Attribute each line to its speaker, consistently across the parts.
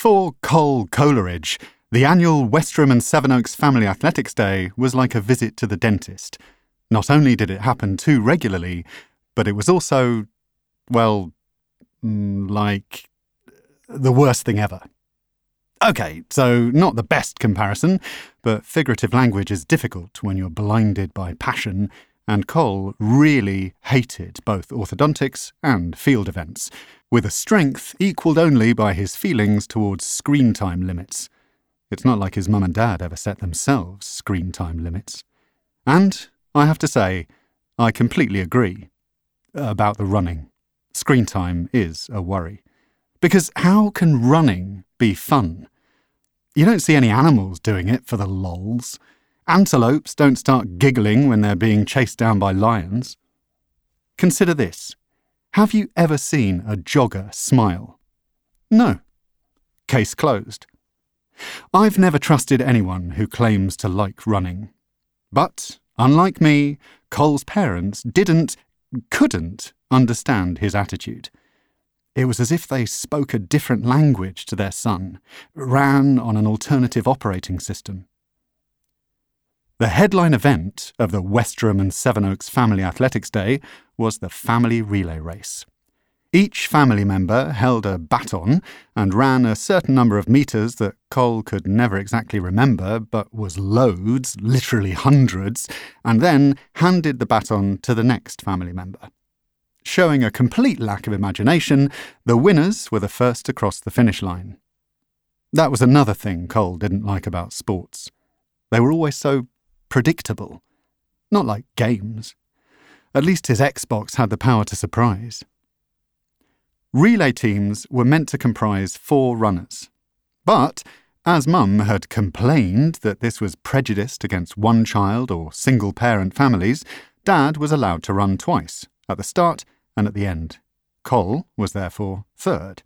Speaker 1: For Col Coleridge, the annual Westerham and Sevenoaks Family Athletics Day was like a visit to the dentist. Not only did it happen too regularly, but it was also, well, mm, like the worst thing ever. Okay, so not the best comparison, but figurative language is difficult when you're blinded by passion, and Col really hated both orthodontics and field events, with a strength equalled only by his feelings towards screen time limits. It's not like his mum and dad ever set themselves screen time limits. And, I have to say, I completely agree about the running. Screen time is a worry. Because how can running be fun? You don't see any animals doing it for the lols. Antelopes don't start giggling when they're being chased down by lions. Consider this. Have you ever seen a jogger smile? No. Case closed. I've never trusted anyone who claims to like running. But, unlike me, Col's parents didn't, couldn't understand his attitude. It was as if they spoke a different language to their son, ran on an alternative operating system. The headline event of the Westerham and Sevenoaks Family Athletics Day was the family relay race. Each family member held a baton and ran a certain number of metres that Col could never exactly remember, but was loads, literally hundreds, and then handed the baton to the next family member. Showing a complete lack of imagination, the winners were the first to cross the finish line. That was another thing Cole didn't like about sports. They were always so predictable. Not like games. At least his Xbox had the power to surprise. Relay teams were meant to comprise four runners. But, as Mum had complained that this was prejudiced against one child or single parent families, Dad was allowed to run twice, at the start and at the end. Col was therefore third.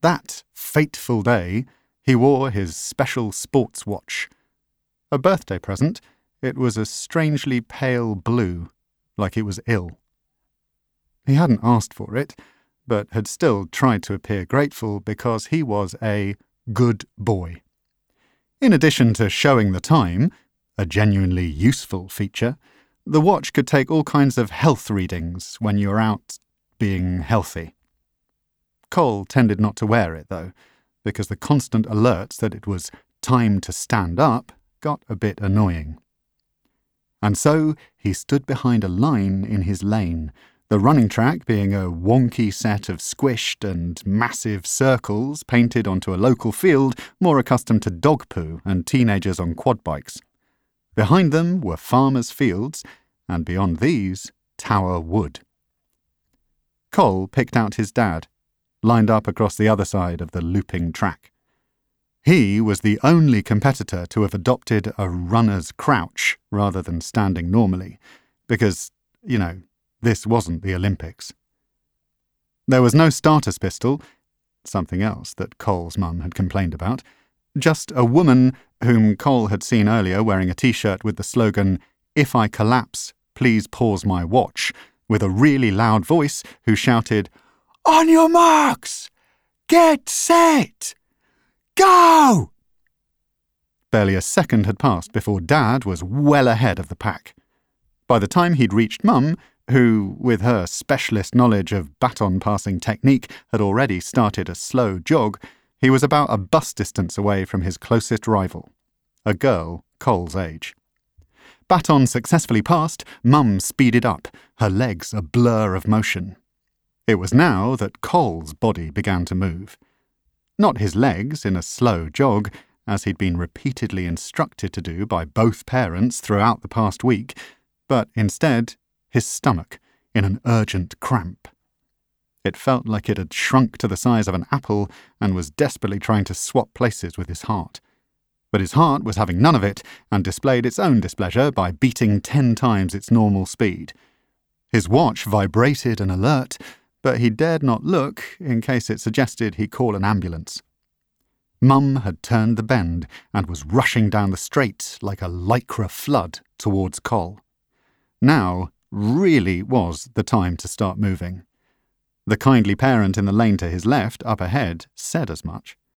Speaker 1: That fateful day, he wore his special sports watch. A birthday present, it was a strangely pale blue, like it was ill. He hadn't asked for it, but had still tried to appear grateful because he was a good boy. In addition to showing the time, a genuinely useful feature, the watch could take all kinds of health readings when you were out being healthy. Col tended not to wear it, though, because the constant alerts that it was time to stand up got a bit annoying. And so he stood behind a line in his lane, the running track being a wonky set of squished and massive circles painted onto a local field more accustomed to dog poo and teenagers on quad bikes. Behind them were farmers' fields, and beyond these, Tower Wood. Col picked out his dad, lined up across the other side of the looping track. He was the only competitor to have adopted a runner's crouch rather than standing normally, because, you know, this wasn't the Olympics. There was no starter's pistol, something else that Col's mum had complained about, just a woman whom Col had seen earlier wearing a t shirt with the slogan, If I collapse, please pause my watch, with a really loud voice who shouted, On your marks! Get set! Go! Barely a second had passed before Dad was well ahead of the pack. By the time he'd reached Mum, who, with her specialist knowledge of baton passing technique, had already started a slow jog, he was about a bus distance away from his closest rival, a girl Col's age. Baton successfully passed, Mum speeded up, her legs a blur of motion. It was now that Col's body began to move. Not his legs in a slow jog, as he'd been repeatedly instructed to do by both parents throughout the past week, but instead his stomach in an urgent cramp. It felt like it had shrunk to the size of an apple and was desperately trying to swap places with his heart. But his heart was having none of it and displayed its own displeasure by beating ten times its normal speed. His watch vibrated an alert, but he dared not look in case it suggested he call an ambulance. Mum had turned the bend and was rushing down the straight like a lycra flood towards Col. Now really was the time to start moving. The kindly parent in the lane to his left, up ahead, said as much.